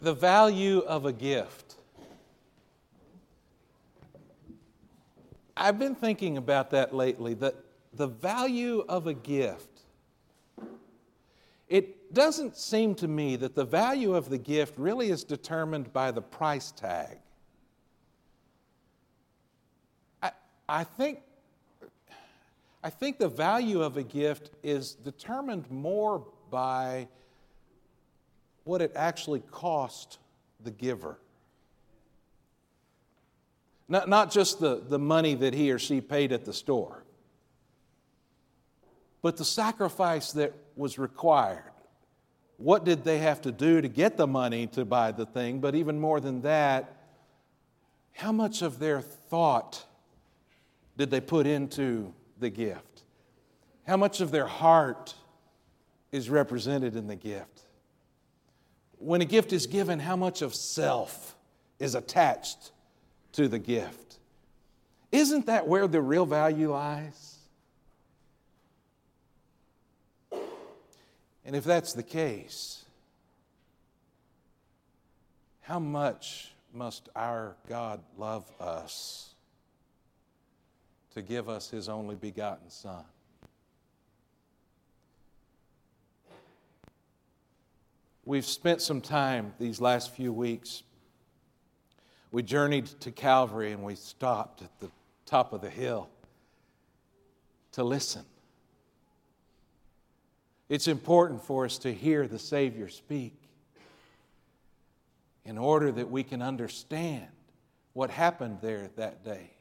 The value of a gift. I've been thinking about that lately, that the value of a gift. It doesn't seem to me that the value of the gift really is determined by the price tag. I, I, think, I think the value of a gift is determined more by what it actually cost the giver. Not, not just the, the money that he or she paid at the store, but the sacrifice that was required. What did they have to do to get the money to buy the thing? But even more than that, how much of their thought did they put into the gift? How much of their heart is represented in the gift? When a gift is given, how much of self is attached to the gift? Isn't that where the real value lies? And if that's the case, how much must our God love us to give us His only begotten Son? We've spent some time these last few weeks. We journeyed to Calvary and we stopped at the top of the hill to listen. It's important for us to hear the Savior speak in order that we can understand what happened there that day.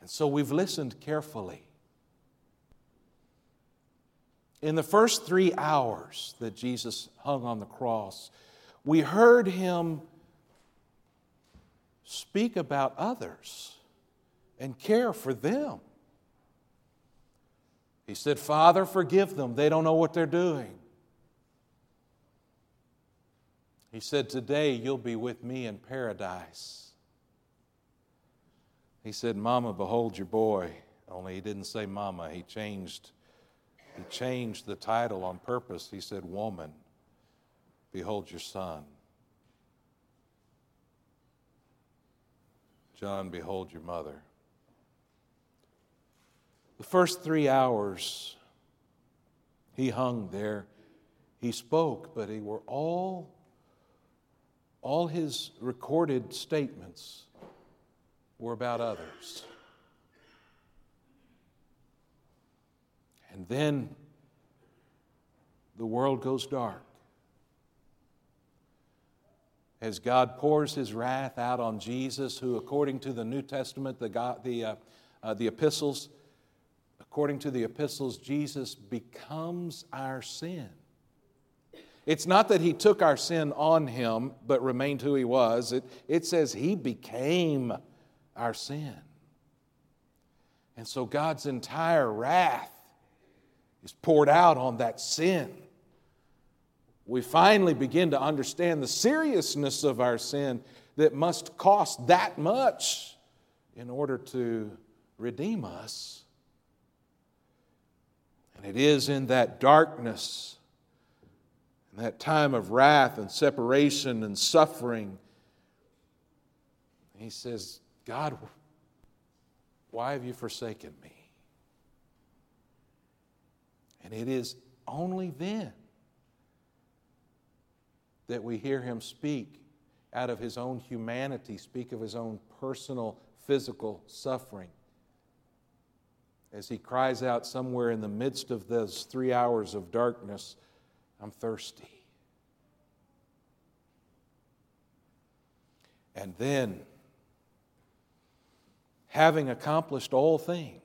And so we've listened carefully. In the first three hours that Jesus hung on the cross, we heard him speak about others and care for them. He said, Father, forgive them. They don't know what they're doing. He said, Today you'll be with me in paradise. He said, Mama, behold your boy. Only he didn't say mama, he changed he changed the title on purpose. He said, Woman, behold your son. John, behold your mother. The first three hours he hung there, he spoke, but he were all, all his recorded statements were about others. And then the world goes dark. As God pours his wrath out on Jesus, who, according to the New Testament, the, God, the, uh, uh, the epistles, according to the epistles, Jesus becomes our sin. It's not that he took our sin on him but remained who he was. It, it says he became our sin. And so God's entire wrath is poured out on that sin. We finally begin to understand the seriousness of our sin that must cost that much in order to redeem us. And it is in that darkness, in that time of wrath and separation and suffering, he says, God, why have you forsaken me? And it is only then that we hear him speak out of his own humanity, speak of his own personal physical suffering. As he cries out somewhere in the midst of those three hours of darkness, I'm thirsty. And then, having accomplished all things,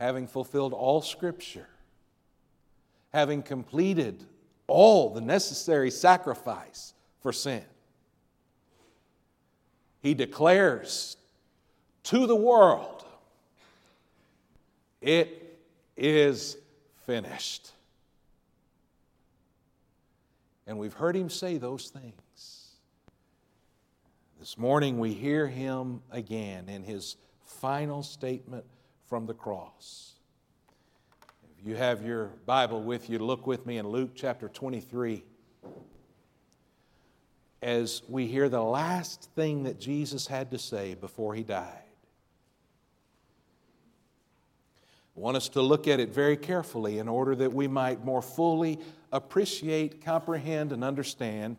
having fulfilled all Scripture, having completed all the necessary sacrifice for sin, he declares to the world, It is finished. And we've heard him say those things. This morning we hear him again in his final statement from the cross. If you have your Bible with you, look with me in Luke chapter 23. as we hear the last thing that Jesus had to say before he died. I want us to look at it very carefully in order that we might more fully appreciate, comprehend, and understand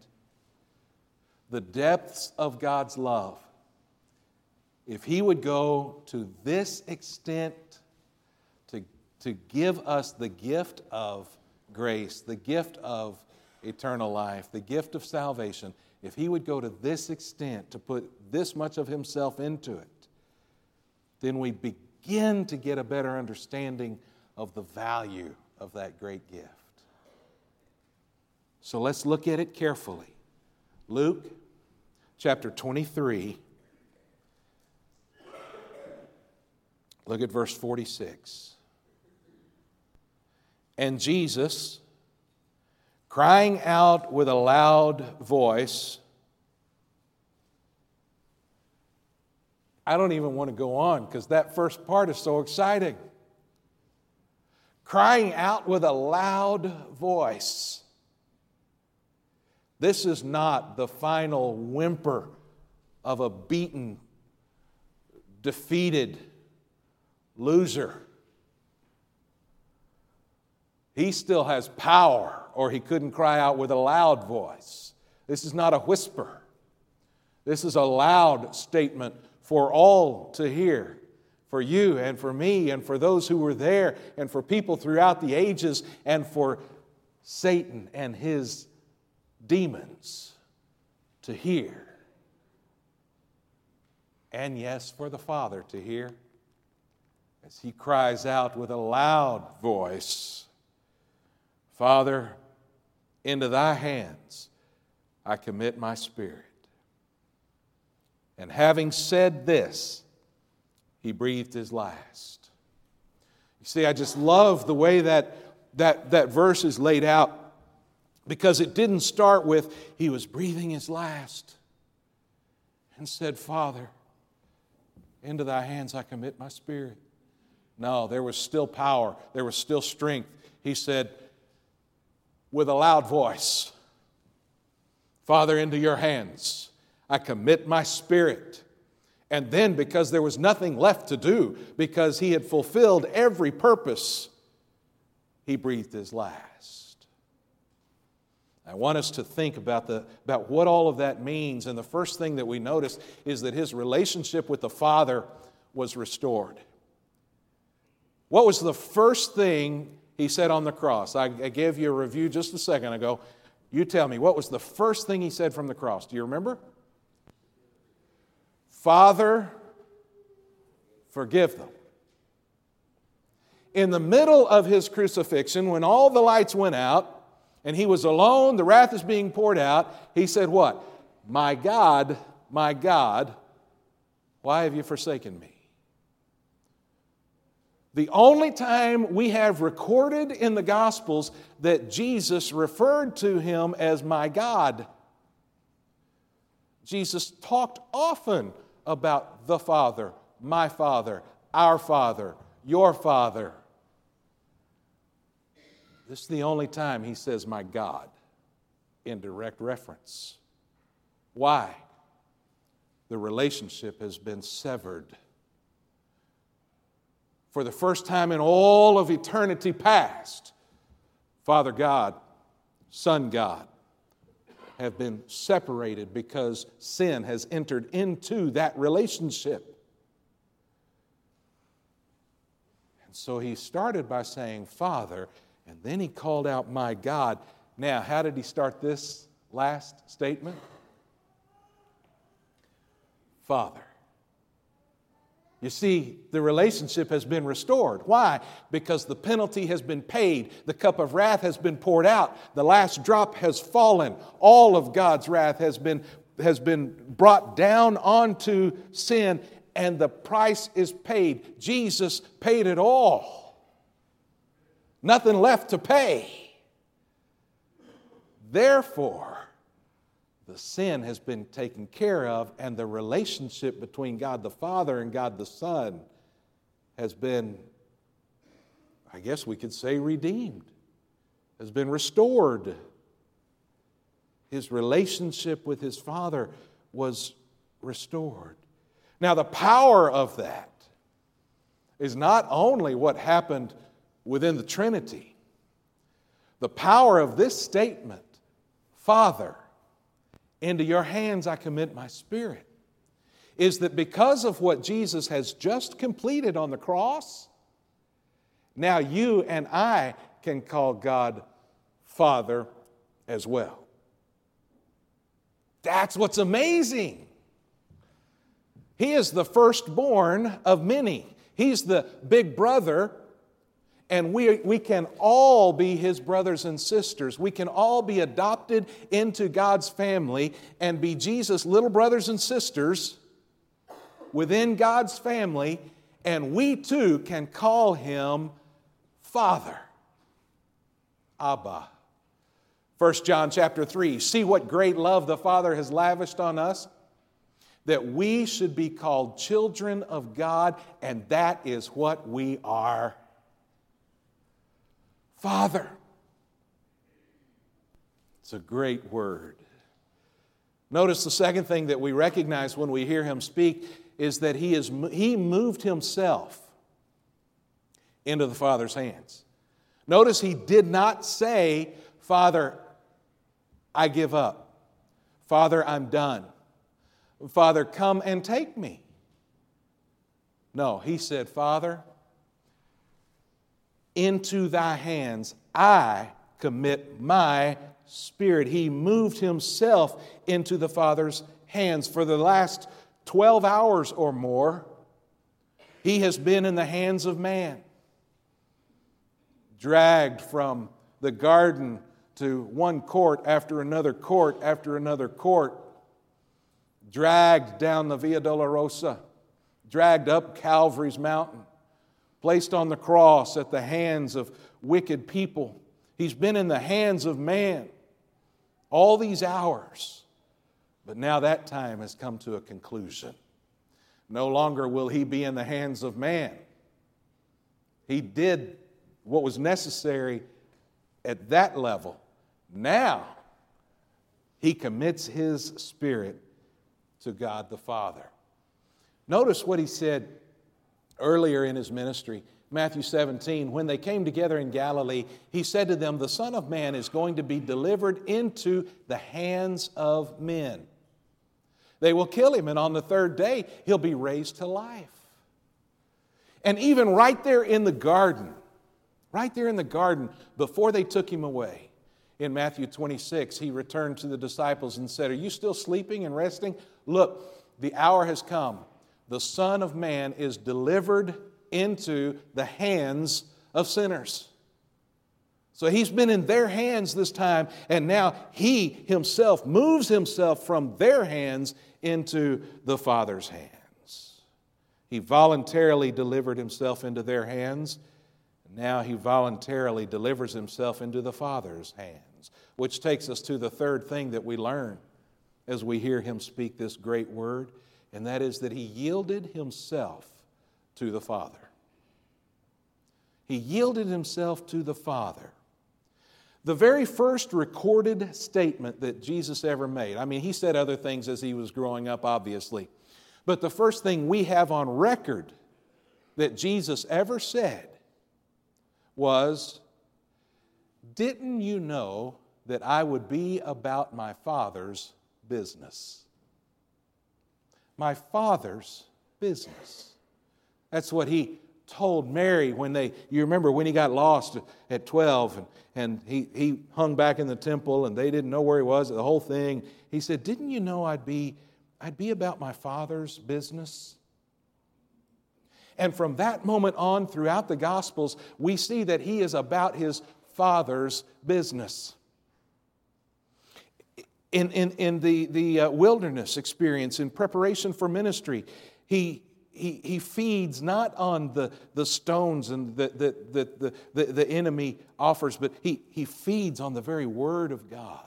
the depths of God's love. If He would go to this extent to, to give us the gift of grace, the gift of eternal life, the gift of salvation, if He would go to this extent to put this much of Himself into it, then we begin to get a better understanding of the value of that great gift. So let's look at it carefully. Luke chapter 23. Look at verse 46. And Jesus, crying out with a loud voice, I don't even want to go on because that first part is so exciting. Crying out with a loud voice. This is not the final whimper of a beaten, defeated loser. He still has power, or he couldn't cry out with a loud voice. This is not a whisper. This is a loud statement for all to hear, for you and for me and for those who were there and for people throughout the ages and for Satan and his demons to hear. And yes, for the Father to hear as he cries out with a loud voice Father, into thy hands I commit my spirit. And having said this, he breathed his last. You see, I just love the way that that, that verse is laid out because it didn't start with, he was breathing his last and said, Father, into thy hands I commit my spirit. No, there was still power, there was still strength. He said, with a loud voice, Father, into your hands I commit my spirit. And then, because there was nothing left to do, because he had fulfilled every purpose, he breathed his last. I want us to think about, the, about what all of that means. And the first thing that we notice is that his relationship with the Father was restored. What was the first thing he said on the cross? I, I gave you a review just a second ago. You tell me, what was the first thing he said from the cross? Do you remember? Father, forgive them. In the middle of his crucifixion, when all the lights went out, and he was alone, the wrath is being poured out. He said, What? My God, my God, why have you forsaken me? The only time we have recorded in the Gospels that Jesus referred to him as my God. Jesus talked often about the Father, my Father, our Father, your Father. This is the only time he says, My God, in direct reference. Why? The relationship has been severed. For the first time in all of eternity past, Father God, Son God, have been separated because sin has entered into that relationship. And so he started by saying, Father, and then he called out, My God. Now, how did he start this last statement? Father. You see, the relationship has been restored. Why? Because the penalty has been paid. The cup of wrath has been poured out. The last drop has fallen. All of God's wrath has been, has been brought down onto sin, and the price is paid. Jesus paid it all nothing left to pay. Therefore, the sin has been taken care of, and the relationship between God the Father and God the Son has been, I guess we could say, redeemed, has been restored. his relationship with his Father was restored. Now, the power of that is not only what happened within the Trinity, the power of this statement, Father, into your hands I commit my spirit, is that because of what Jesus has just completed on the cross, now you and I can call God Father as well. That's what's amazing. He is the firstborn of many. He's the big brother, and we, we can all be his brothers and sisters. We can all be adopted into God's family and be Jesus' little brothers and sisters within God's family, and we too can call him Father. Abba. 1 John chapter 3. See what great love the Father has lavished on us? That we should be called children of God, and that is what we are. Father. It's a great word. Notice the second thing that we recognize when we hear him speak is that he, is, he moved himself into the Father's hands. Notice he did not say, Father, I give up. Father, I'm done. Father, come and take me. No, he said, Father, into thy hands I commit my spirit. He moved himself into the Father's hands. For the last 12 hours or more, he has been in the hands of man, dragged from the garden to one court after another court after another court, dragged down the Via Dolorosa, dragged up Calvary's mountain, placed on the cross at the hands of wicked people. He's been in the hands of man all these hours. But now that time has come to a conclusion. No longer will he be in the hands of man. He did what was necessary at that level. Now, he commits his spirit to God the Father. Notice what he said earlier in his ministry. Matthew 17, when they came together in Galilee, he said to them, The Son of Man is going to be delivered into the hands of men. They will kill him, and on the third day, he'll be raised to life. And even right there in the garden, right there in the garden, before they took him away, in Matthew 26, he returned to the disciples and said, Are you still sleeping and resting? Look, the hour has come. The Son of Man is delivered into the hands of sinners. So he's been in their hands this time, and now he himself moves himself from their hands into the Father's hands. He voluntarily delivered himself into their hands. Now he voluntarily delivers himself into the Father's hands, which takes us to the third thing that we learn as we hear him speak this great word, and that is that he yielded himself to the Father. He yielded himself to the Father. The very first recorded statement that Jesus ever made, I mean, he said other things as he was growing up, obviously, but the first thing we have on record that Jesus ever said was, Didn't you know that I would be about my Father's business? My Father's business. That's what he told Mary when they, you remember when he got lost at 12 and, and he, he hung back in the temple and they didn't know where he was, the whole thing. He said, Didn't you know I'd be, I'd be about my father's business? And from that moment on, throughout the Gospels, we see that he is about his father's business. In, in, in the, the uh, wilderness experience, in preparation for ministry, he, he, he feeds not on the, the stones and the, the, the, the, the enemy offers, but he, he feeds on the very word of God.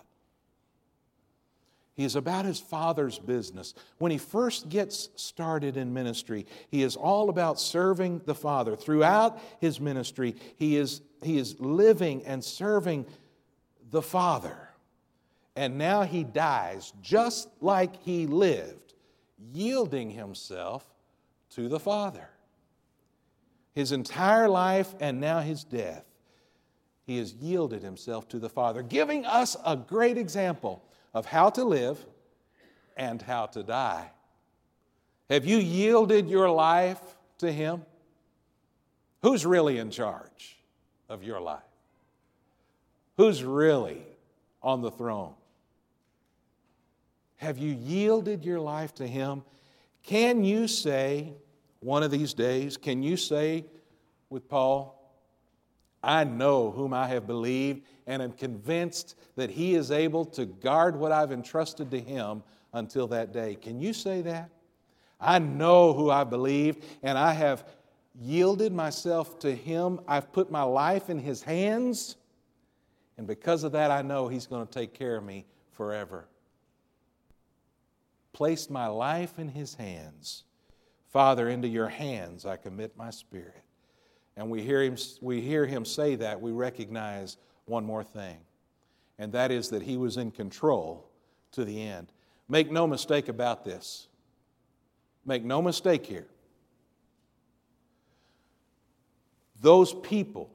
He is about his father's business. When he first gets started in ministry, he is all about serving the Father. Throughout his ministry, he is, he is living and serving the Father. And now he dies just like he lived, yielding himself to the Father. His entire life and now his death, he has yielded himself to the Father, giving us a great example of how to live and how to die. Have you yielded your life to him? Who's really in charge of your life? Who's really on the throne? Have you yielded your life to Him? Can you say, one of these days, can you say with Paul, I know whom I have believed and am convinced that He is able to guard what I've entrusted to Him until that day? Can you say that? I know who I believed and I have yielded myself to Him. I've put my life in His hands. And because of that, I know He's going to take care of me forever placed my life in his hands. Father, into your hands I commit my spirit. And we hear him, we hear him say that, we recognize one more thing, and that is that he was in control to the end. Make no mistake about this. Make no mistake here. Those people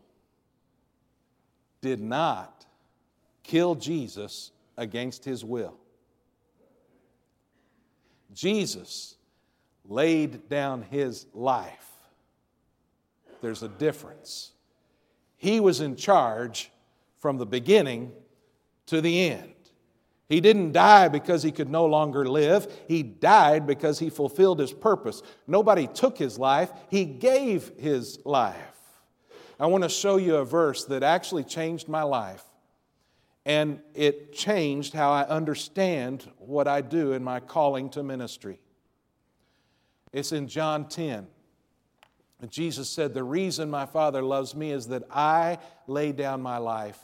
did not kill Jesus against his will. Jesus laid down his life. There's a difference. He was in charge from the beginning to the end. He didn't die because he could no longer live. He died because he fulfilled his purpose. Nobody took his life, he gave his life. I want to show you a verse that actually changed my life and it changed how I understand what I do in my calling to ministry. It's in John 10. Jesus said, The reason my Father loves me is that I lay down my life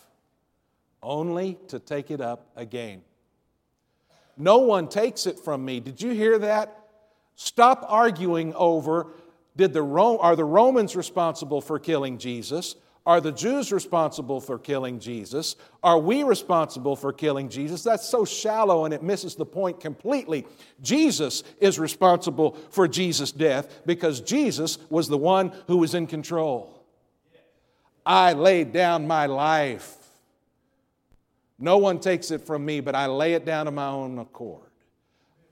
only to take it up again. No one takes it from me. Did you hear that? Stop arguing over did the are the Romans responsible for killing Jesus? Are the Jews responsible for killing Jesus? Are we responsible for killing Jesus? That's so shallow and it misses the point completely. Jesus is responsible for Jesus' death because Jesus was the one who was in control. I laid down my life. No one takes it from me, but I lay it down of my own accord.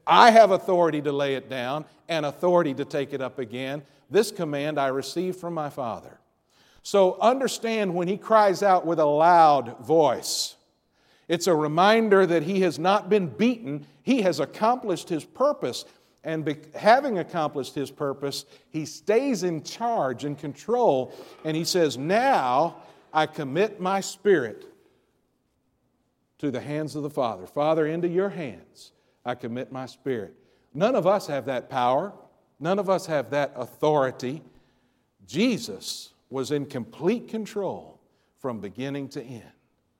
I have authority to lay it down and authority to take it up again. This command I received from my Father. So understand when he cries out with a loud voice, it's a reminder that he has not been beaten, he has accomplished his purpose. And be, having accomplished his purpose, he stays in charge and control. And he says, Now I commit my spirit to the hands of the Father. Father, into your hands I commit my spirit. None of us have that power, none of us have that authority. Jesus was in complete control from beginning to end.